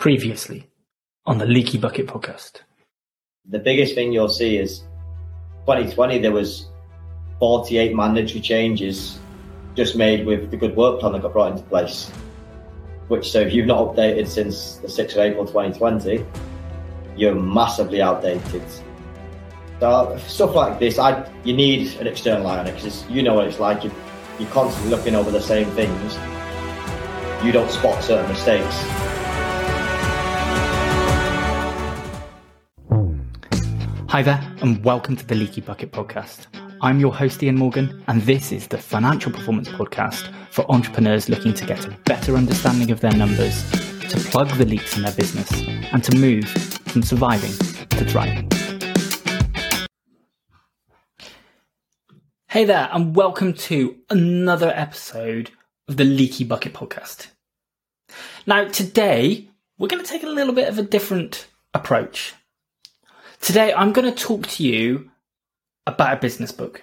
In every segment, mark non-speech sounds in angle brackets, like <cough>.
Previously on the Leaky Bucket podcast. The biggest thing you'll see is 2020, there was 48 mandatory changes just made with the good work plan that got brought into place. Which, so if you've not updated since the 6th of April 2020, you're massively outdated. So stuff like this, I you need an external eye on it because you know what it's like. You, you're constantly looking over the same things. You don't spot certain mistakes. Hi there, and welcome to the Leaky Bucket podcast. I'm your host, Ian Morgan, and this is the financial performance podcast for entrepreneurs looking to get a better understanding of their numbers, to plug the leaks in their business, and to move from surviving to thriving. Hey there, and welcome to another episode of the Leaky Bucket podcast. Now, today, we're going to take a little bit of a different approach Today, I'm going to talk to you about a business book.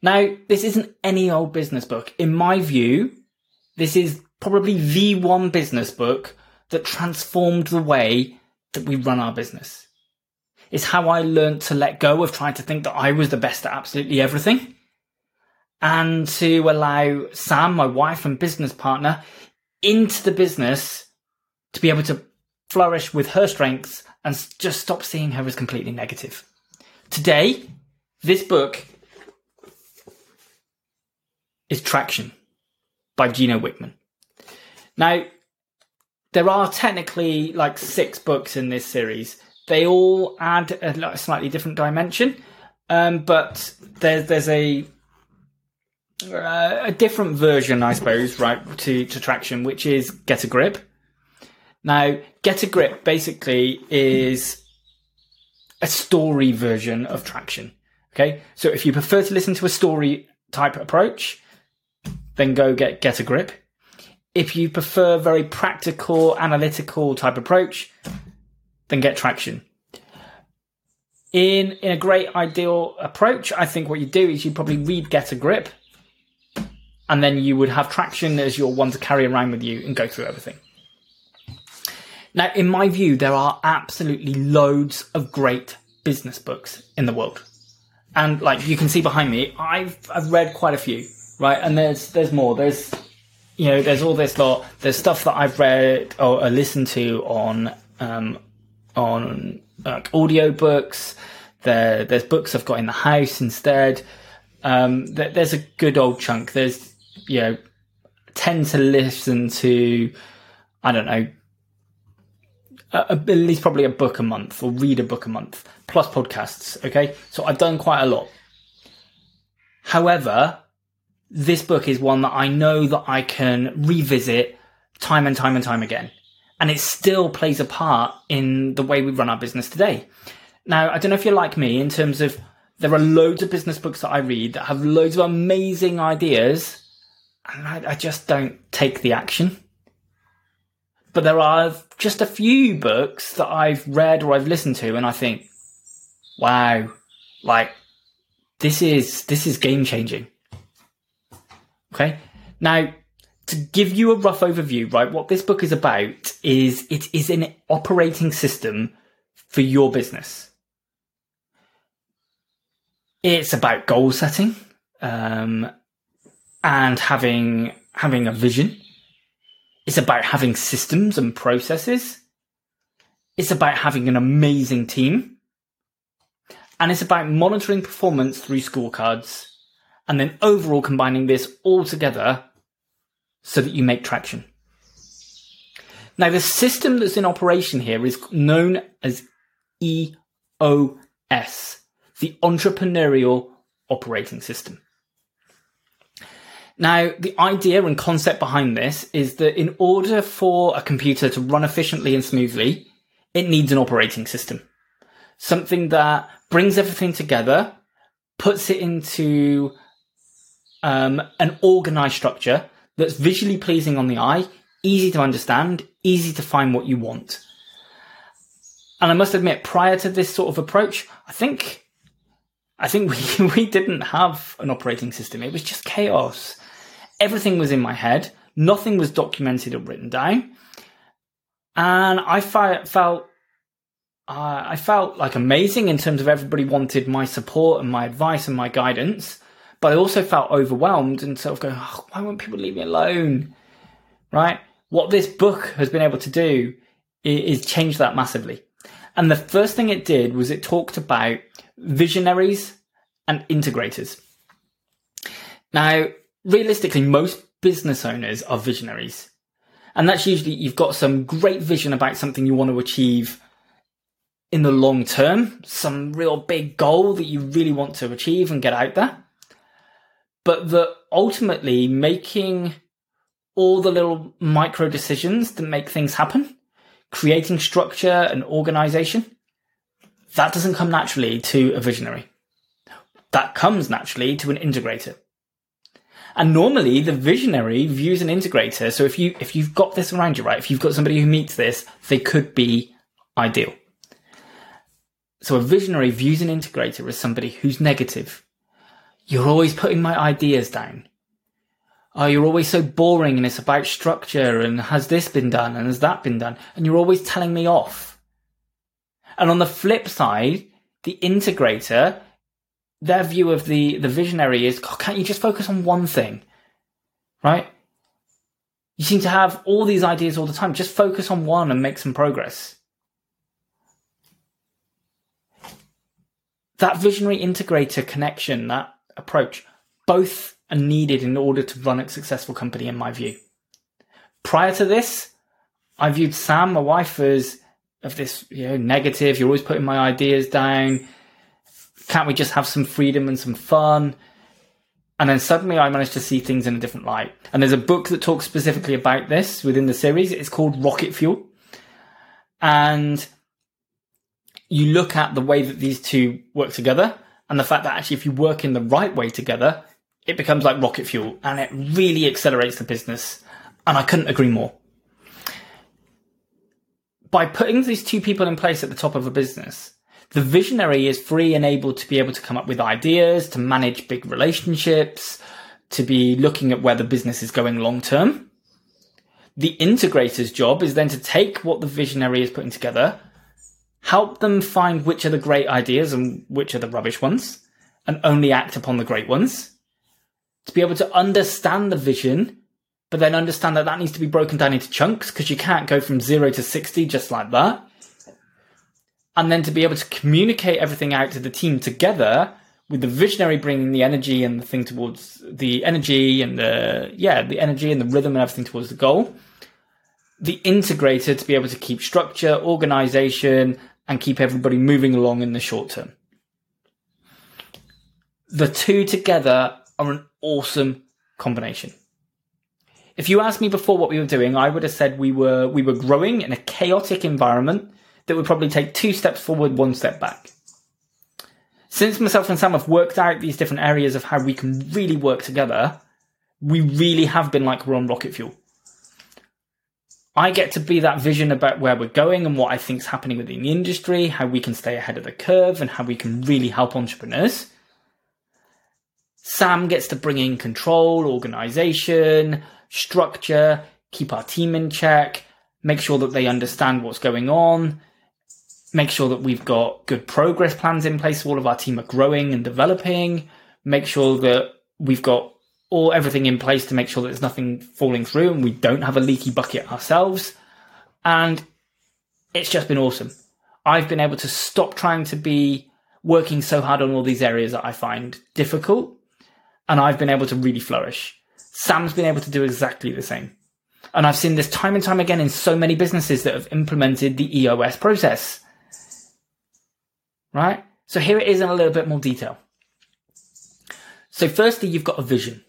Now, this isn't any old business book. In my view, this is probably the one business book that transformed the way that we run our business. It's how I learned to let go of trying to think that I was the best at absolutely everything and to allow Sam, my wife and business partner, into the business to be able to flourish with her strengths and just stop seeing her as completely negative. Today, this book is Traction by Gino Wickman. Now, there are technically like six books in this series. They all add a slightly different dimension, um, but there's there's a uh, a different version, I suppose, right to to Traction, which is Get a Grip now, Get a Grip basically is a story version of Traction. Okay. So if you prefer to listen to a story type approach, then go get Get a Grip. If you prefer very practical, analytical type approach, then get Traction. In in a great ideal approach, I think what you do is you probably read Get a Grip, and then you would have Traction as your one to carry around with you and go through everything. Now, in my view, there are absolutely loads of great business books in the world. And like you can see behind me, I've, I've read quite a few, right? And there's, there's more. There's, you know, there's all this lot. There's stuff that I've read or, listened to on, um, on like audio books. There, there's books I've got in the house instead. Um, there, there's a good old chunk. There's, you know, tend to listen to, I don't know, at least probably a book a month or read a book a month plus podcasts. Okay. So I've done quite a lot. However, this book is one that I know that I can revisit time and time and time again. And it still plays a part in the way we run our business today. Now, I don't know if you're like me in terms of there are loads of business books that I read that have loads of amazing ideas and I, I just don't take the action. But there are just a few books that I've read or I've listened to, and I think, wow, like this is this is game changing. Okay, now to give you a rough overview, right, what this book is about is it is an operating system for your business. It's about goal setting um, and having having a vision it's about having systems and processes. It's about having an amazing team. And it's about monitoring performance through scorecards and then overall combining this all together so that you make traction. Now, the system that's in operation here is known as EOS, the Entrepreneurial Operating System. Now, the idea and concept behind this is that in order for a computer to run efficiently and smoothly, it needs an operating system. Something that brings everything together, puts it into um, an organized structure that's visually pleasing on the eye, easy to understand, easy to find what you want. And I must admit, prior to this sort of approach, I think, I think <laughs> we, we didn't have an operating system. It was just chaos everything was in my head. Nothing was documented or written down. And I fi- felt, uh, I felt like amazing in terms of everybody wanted my support and my advice and my guidance. But I also felt overwhelmed and sort of going, oh, why won't people leave me alone? Right? What this book has been able to do is, change that massively. And the first thing it did was it talked about visionaries and integrators. Now, realistically, most business owners are visionaries. And that's usually you've got some great vision about something you want to achieve in the long term, some real big goal that you really want to achieve and get out there. But that ultimately making all the little micro decisions that make things happen, creating structure and organization, that doesn't come naturally to a visionary. That comes naturally to an integrator. And normally the visionary views an integrator. So if you, if you've got this around you, right? If you've got somebody who meets this, they could be ideal. So a visionary views an integrator as somebody who's negative. You're always putting my ideas down. Oh, you're always so boring and it's about structure and has this been done and has that been done? And you're always telling me off. And on the flip side, the integrator their view of the the visionary is, oh, can't you just focus on one thing, right? You seem to have all these ideas all the time. Just focus on one and make some progress. That visionary integrator connection, that approach, both are needed in order to run a successful company, in my view. Prior to this, I viewed Sam, my wife, as of this, you know, negative. You're always putting my ideas down can't we just have some freedom and some fun? And then suddenly I managed to see things in a different light. And there's a book that talks specifically about this within the series. It's called Rocket Fuel. And you look at the way that these two work together and the fact that actually if you work in the right way together, it becomes like rocket fuel and it really accelerates the business. And I couldn't agree more. By putting these two people in place at the top of a business, the visionary is free and able to be able to come up with ideas, to manage big relationships, to be looking at where the business is going long term. The integrator's job is then to take what the visionary is putting together, help them find which are the great ideas and which are the rubbish ones, and only act upon the great ones. To be able to understand the vision, but then understand that that needs to be broken down into chunks because you can't go from zero to 60 just like that and then to be able to communicate everything out to the team together with the visionary bringing the energy and the thing towards the energy and the yeah the energy and the rhythm and everything towards the goal. The integrator to be able to keep structure organization and keep everybody moving along in the short term. The two together are an awesome combination. If you asked me before what we were doing i would have said we were we were growing in a chaotic environment that would probably take two steps forward, one step back. Since myself and Sam have worked out these different areas of how we can really work together, we really have been like we're on rocket fuel. I get to be that vision about where we're going and what I think is happening within the industry, how we can stay ahead of the curve, and how we can really help entrepreneurs. Sam gets to bring in control, organization, structure, keep our team in check, make sure that they understand what's going on, make sure that we've got good progress plans in place. All of our team are growing and developing. Make sure that we've got all everything in place to make sure that there's nothing falling through and we don't have a leaky bucket ourselves. And it's just been awesome. I've been able to stop trying to be working so hard on all these areas that I find difficult. And I've been able to really flourish. Sam's been able to do exactly the same. And I've seen this time and time again in so many businesses that have implemented the EOS process right? So here it is in a little bit more detail. So firstly, you've got a vision.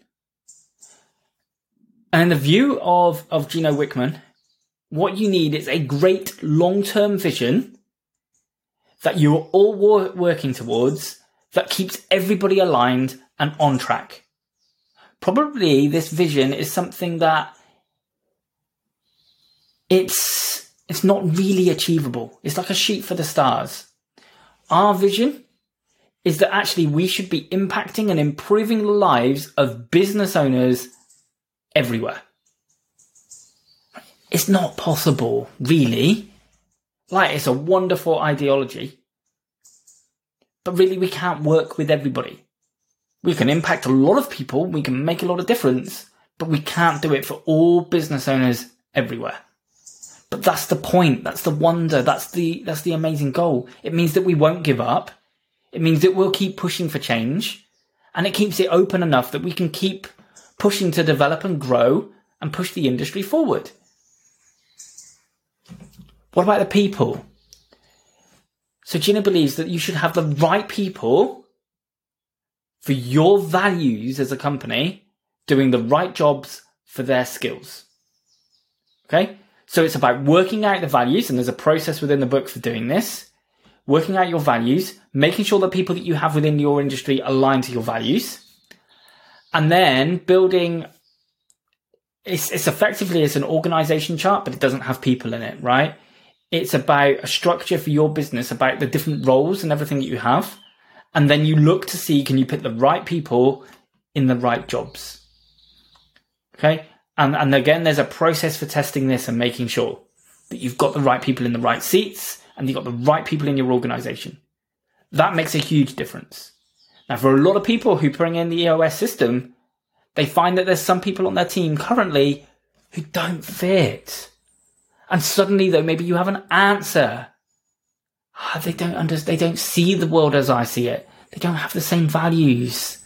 And in the view of, of Gino Wickman, what you need is a great long-term vision that you're all wor- working towards that keeps everybody aligned and on track. Probably this vision is something that it's, it's not really achievable. It's like a sheet for the stars. Our vision is that actually we should be impacting and improving the lives of business owners everywhere. It's not possible, really. Like, it's a wonderful ideology. But really, we can't work with everybody. We can impact a lot of people, we can make a lot of difference, but we can't do it for all business owners everywhere. But that's the point. That's the wonder. That's the, that's the amazing goal. It means that we won't give up. It means that we'll keep pushing for change and it keeps it open enough that we can keep pushing to develop and grow and push the industry forward. What about the people? So Gino believes that you should have the right people for your values as a company doing the right jobs for their skills. Okay? So it's about working out the values, and there's a process within the book for doing this. Working out your values, making sure that people that you have within your industry align to your values, and then building. It's, it's effectively it's an organization chart, but it doesn't have people in it, right? It's about a structure for your business, about the different roles and everything that you have, and then you look to see can you put the right people in the right jobs. Okay, and, and again, there's a process for testing this and making sure that you've got the right people in the right seats and you've got the right people in your organization. That makes a huge difference. Now, for a lot of people who bring in the EOS system, they find that there's some people on their team currently who don't fit. And suddenly, though, maybe you have an answer. Oh, they don't understand. They don't see the world as I see it. They don't have the same values.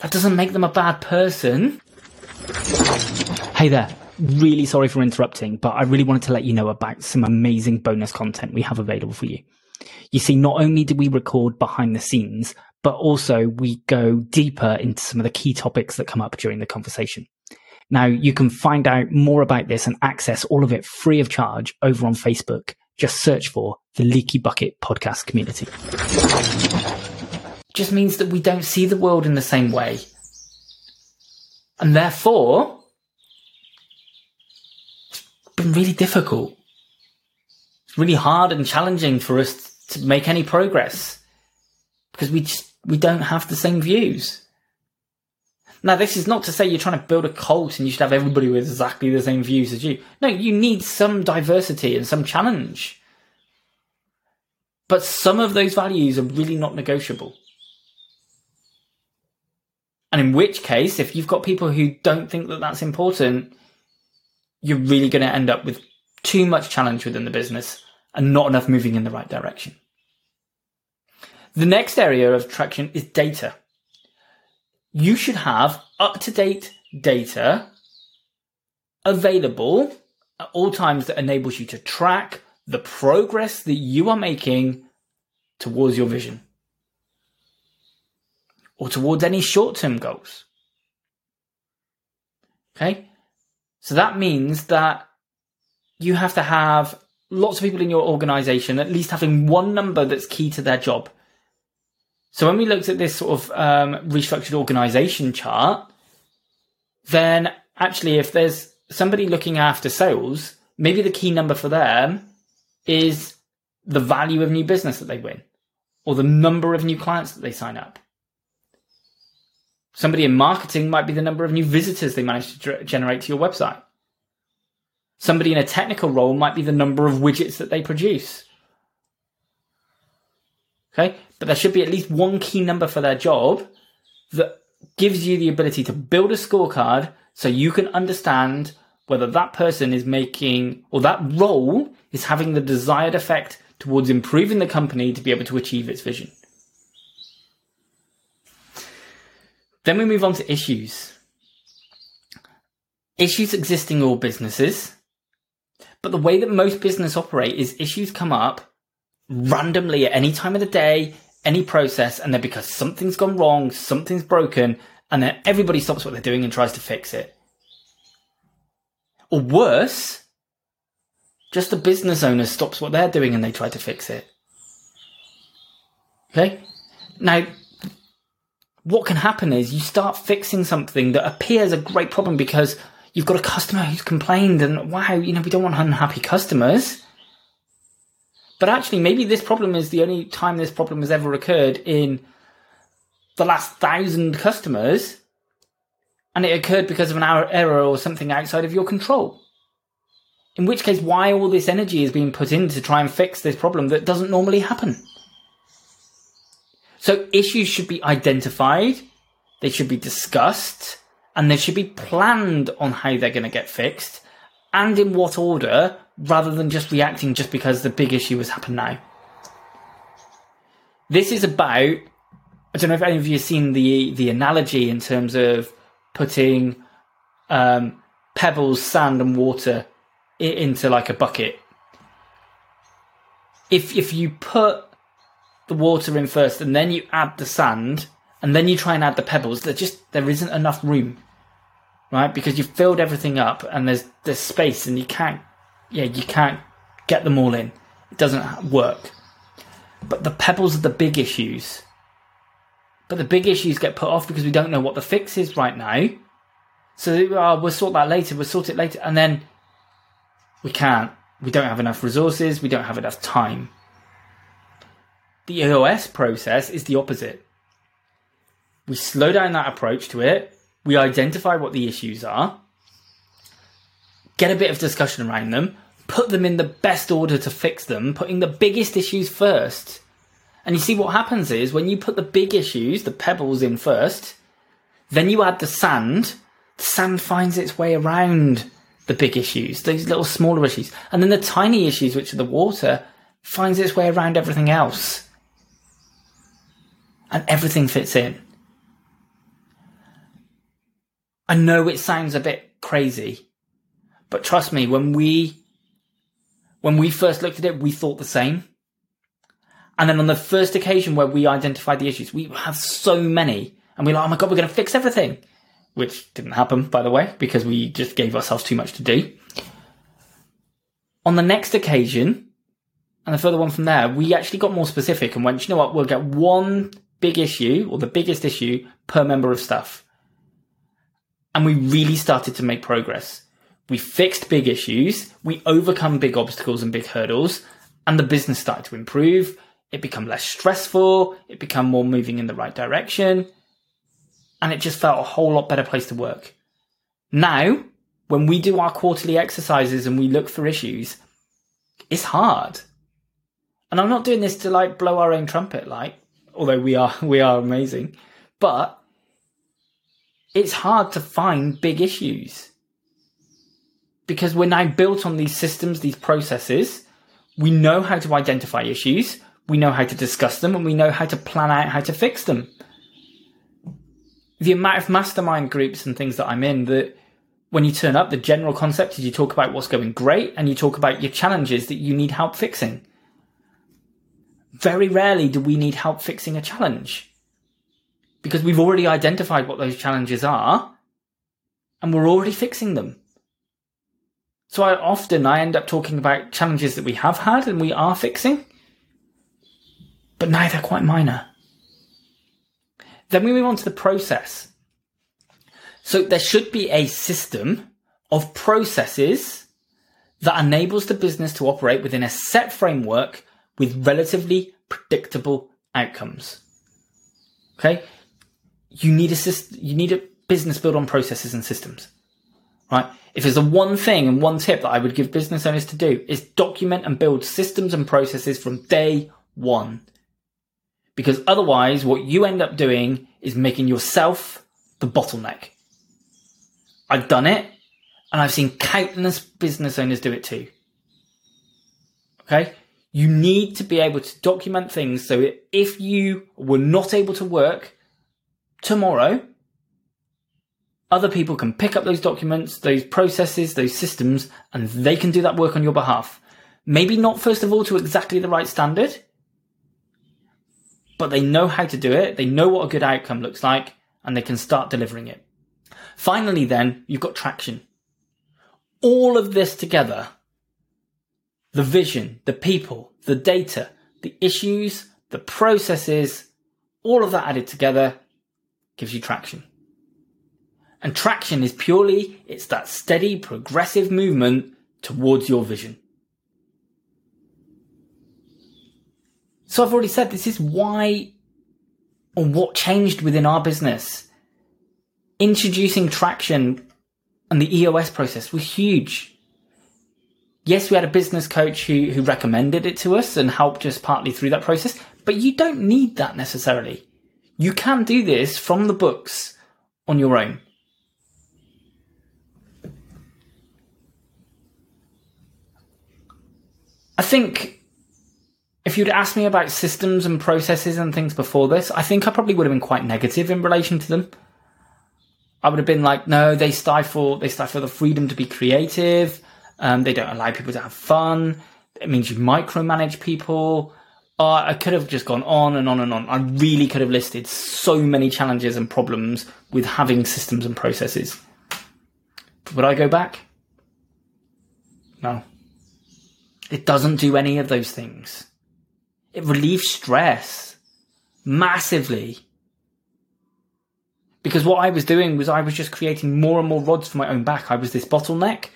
That doesn't make them a bad person. Hey there. Really sorry for interrupting, but I really wanted to let you know about some amazing bonus content we have available for you. You see, not only do we record behind the scenes, but also we go deeper into some of the key topics that come up during the conversation. Now, you can find out more about this and access all of it free of charge over on Facebook. Just search for the Leaky Bucket podcast community. Just means that we don't see the world in the same way. And therefore, been really difficult. It's really hard and challenging for us to make any progress because we just, we don't have the same views. Now, this is not to say you're trying to build a cult and you should have everybody with exactly the same views as you. No, you need some diversity and some challenge. But some of those values are really not negotiable. And in which case, if you've got people who don't think that that's important, you're really going to end up with too much challenge within the business and not enough moving in the right direction. The next area of traction is data. You should have up to date data available at all times that enables you to track the progress that you are making towards your vision or towards any short term goals. Okay. So that means that you have to have lots of people in your organization at least having one number that's key to their job. So when we looked at this sort of um, restructured organization chart, then actually if there's somebody looking after sales, maybe the key number for them is the value of new business that they win or the number of new clients that they sign up. Somebody in marketing might be the number of new visitors they manage to generate to your website. Somebody in a technical role might be the number of widgets that they produce. Okay. But there should be at least one key number for their job that gives you the ability to build a scorecard so you can understand whether that person is making or that role is having the desired effect towards improving the company to be able to achieve its vision. Then we move on to issues. Issues exist in all businesses, but the way that most business operate is issues come up randomly at any time of the day, any process, and then because something's gone wrong, something's broken, and then everybody stops what they're doing and tries to fix it. Or worse, just the business owner stops what they're doing and they try to fix it. Okay? Now, what can happen is you start fixing something that appears a great problem because you've got a customer who's complained and wow, you know, we don't want unhappy customers. But actually, maybe this problem is the only time this problem has ever occurred in the last thousand customers. And it occurred because of an error or something outside of your control. In which case, why all this energy is being put in to try and fix this problem that doesn't normally happen? So issues should be identified, they should be discussed, and they should be planned on how they're going to get fixed and in what order rather than just reacting just because the big issue has happened now. This is about, I don't know if any of you have seen the, the analogy in terms of putting um, pebbles, sand, and water into like a bucket. If if you put the water in first and then you add the sand and then you try and add the pebbles, there just there isn't enough room, right? Because you've filled everything up and there's there's space and you can't, yeah, you can't get them all in. It doesn't work. But the pebbles are the big issues. But the big issues get put off because we don't know what the fix is right now. So oh, we'll sort that later. We'll sort it later, and then we can't. We don't have enough resources. We don't have enough time. The EOS process is the opposite. We slow down that approach to it. We identify what the issues are, get a bit of discussion around them, put them in the best order to fix them, putting the biggest issues first. And you see what happens is when you put the big issues, the pebbles in first, then you add the sand, the sand finds its way around the big issues, these little smaller issues. And then the tiny issues, which are the water, finds its way around everything else. And everything fits in. I know it sounds a bit crazy, but trust me, when we when we first looked at it, we thought the same. And then on the first occasion where we identified the issues, we have so many, and we're like, oh my god, we're going to fix everything which didn't happen, by the way, because we just gave ourselves too much to do. On the next occasion, and the further one from there, we actually got more specific and went, you know what, we'll get one big issue, or the biggest issue, per member of staff. And we really started to make progress. We fixed big issues, we overcome big obstacles and big hurdles, and the business started to improve. It became less stressful, it became more moving in the right direction, and it just felt a whole lot better place to work. Now, when we do our quarterly exercises and we look for issues, it's hard. And I'm not doing this to like blow our own trumpet, like, although we are <laughs> we are amazing, but it's hard to find big issues because we're now built on these systems, these processes. We know how to identify issues, we know how to discuss them, and we know how to plan out how to fix them the amount of mastermind groups and things that I'm in that when you turn up, the general concept is you talk about what's going great and you talk about your challenges that you need help fixing. Very rarely do we need help fixing a challenge because we've already identified what those challenges are and we're already fixing them. So I often I end up talking about challenges that we have had and we are fixing, but now they're quite minor. Then we move on to the process. So there should be a system of processes that enables the business to operate within a set framework with relatively predictable outcomes. Okay? You need a system, you need a business built on processes and systems. Right? If there's a one thing and one tip that I would give business owners to do is document and build systems and processes from day one. Because otherwise, what you end up doing is making yourself the bottleneck. I've done it, and I've seen countless business owners do it too. Okay? You need to be able to document things so if you were not able to work tomorrow, other people can pick up those documents, those processes, those systems, and they can do that work on your behalf. Maybe not first of all to exactly the right standard, but they know how to do it. They know what a good outcome looks like and they can start delivering it. Finally, then you've got traction. All of this together, the vision, the people, the data, the issues, the processes, all of that added together gives you traction. And traction is purely, it's that steady, progressive movement towards your vision. So I've already said this is why or what changed within our business. Introducing traction and the EOS process was huge. Yes, we had a business coach who, who recommended it to us and helped us partly through that process, but you don't need that necessarily. You can do this from the books on your own. I think if you'd asked me about systems and processes and things before this, I think I probably would have been quite negative in relation to them. I would have been like, no, they stifle, they stifle the freedom to be creative. Um, they don't allow people to have fun. It means you micromanage people. Uh, I could have just gone on and on and on. I really could have listed so many challenges and problems with having systems and processes. Would I go back? No. It doesn't do any of those things. It relieves stress massively. Because what I was doing was I was just creating more and more rods for my own back. I was this bottleneck.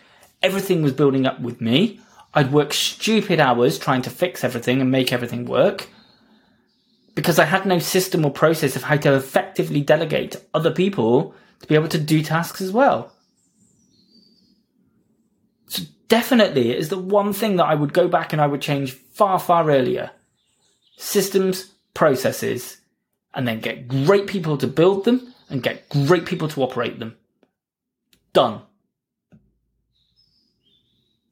Everything was building up with me. I'd work stupid hours trying to fix everything and make everything work because I had no system or process of how to effectively delegate to other people to be able to do tasks as well. So definitely it is the one thing that I would go back and I would change far, far earlier. Systems, processes, and then get great people to build them and get great people to operate them. Done.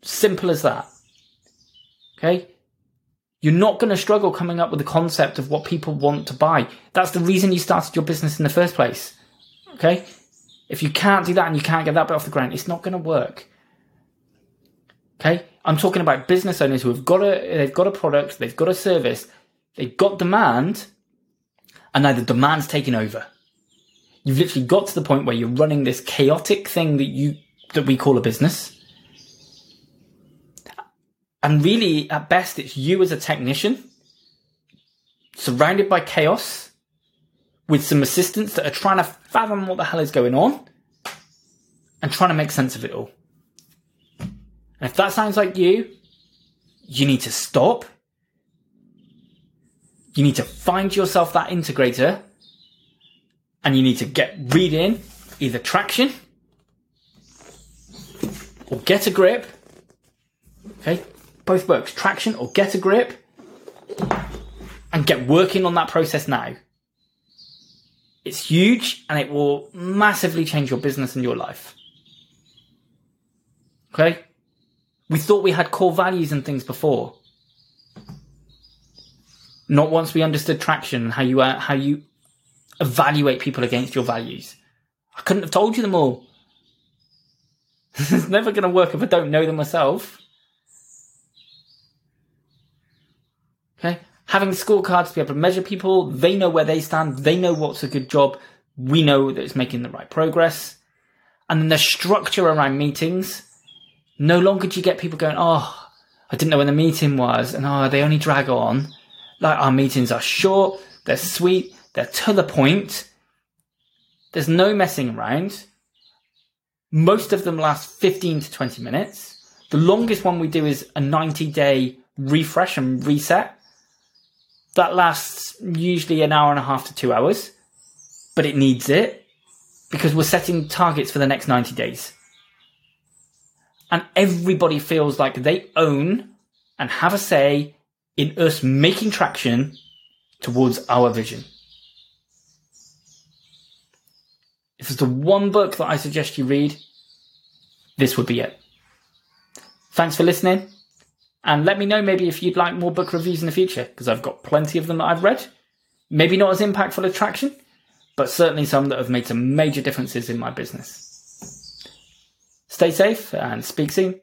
Simple as that. Okay? You're not going to struggle coming up with the concept of what people want to buy. That's the reason you started your business in the first place. Okay? If you can't do that and you can't get that bit off the ground, it's not going to work. Okay? I'm talking about business owners who have got a they've got a product, they've got a service, they've got demand, and now the demand's taken over. You've literally got to the point where you're running this chaotic thing that you that we call a business and really, at best, it's you as a technician, surrounded by chaos, with some assistants that are trying to fathom what the hell is going on, and trying to make sense of it all. And if that sounds like you, you need to stop. You need to find yourself that integrator, and you need to get read in either traction or get a grip. Okay, both works. Traction or get a grip and get working on that process now. It's huge and it will massively change your business and your life. Okay? We thought we had core values and things before. Not once we understood traction and how you uh, how you evaluate people against your values. I couldn't have told you them all. <laughs> it's never going to work if I don't know them myself. Okay. Having scorecards to be able to measure people, they know where they stand, they know what's a good job, we know that it's making the right progress. And then the structure around meetings. No longer do you get people going, oh, I didn't know when the meeting was, and oh, they only drag on. Like our meetings are short, they're sweet, they're to the point. There's no messing around. Most of them last 15 to 20 minutes. The longest one we do is a 90 day refresh and reset. That lasts usually an hour and a half to two hours, but it needs it because we're setting targets for the next 90 days. And everybody feels like they own and have a say in us making traction towards our vision. If there's the one book that I suggest you read, this would be it. Thanks for listening. And let me know maybe if you'd like more book reviews in the future, because I've got plenty of them that I've read. Maybe not as impactful as Traction, but certainly some that have made some major differences in my business. Stay safe and speak soon.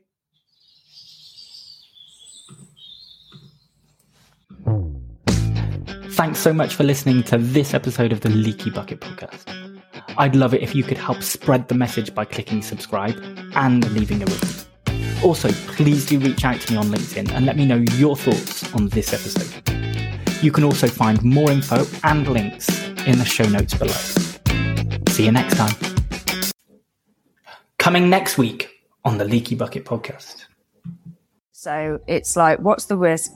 Thanks so much for listening to this episode of the Leaky Bucket podcast. I'd love it if you could help spread the message by clicking subscribe and leaving a review. Also, please do reach out to me on LinkedIn and let me know your thoughts on this episode. You can also find more info and links in the show notes below. See you next time. Coming next week on the Leaky Bucket podcast. So it's like, what's the worst?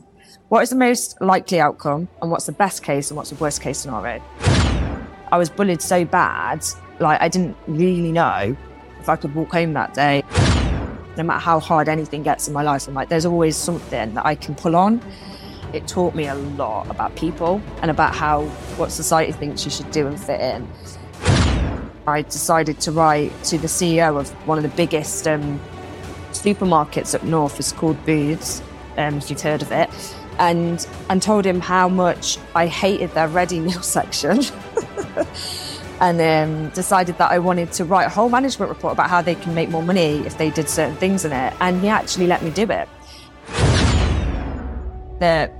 What is the most likely outcome, and what's the best case, and what's the worst case scenario? I was bullied so bad, like I didn't really know if I could walk home that day no matter how hard anything gets in my life, I'm like, there's always something that I can pull on. It taught me a lot about people and about how what society thinks you should do and fit in. I decided to write to the CEO of one of the biggest um, supermarkets up north. It's called Booths, um, if you've heard of it, and and told him how much I hated their ready meal <laughs> section. And um, decided that I wanted to write a whole management report about how they can make more money if they did certain things in it. And he actually let me do it. There,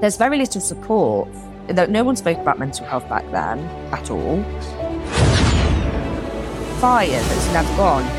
there's very little support. No one spoke about mental health back then at all. Fire that's never gone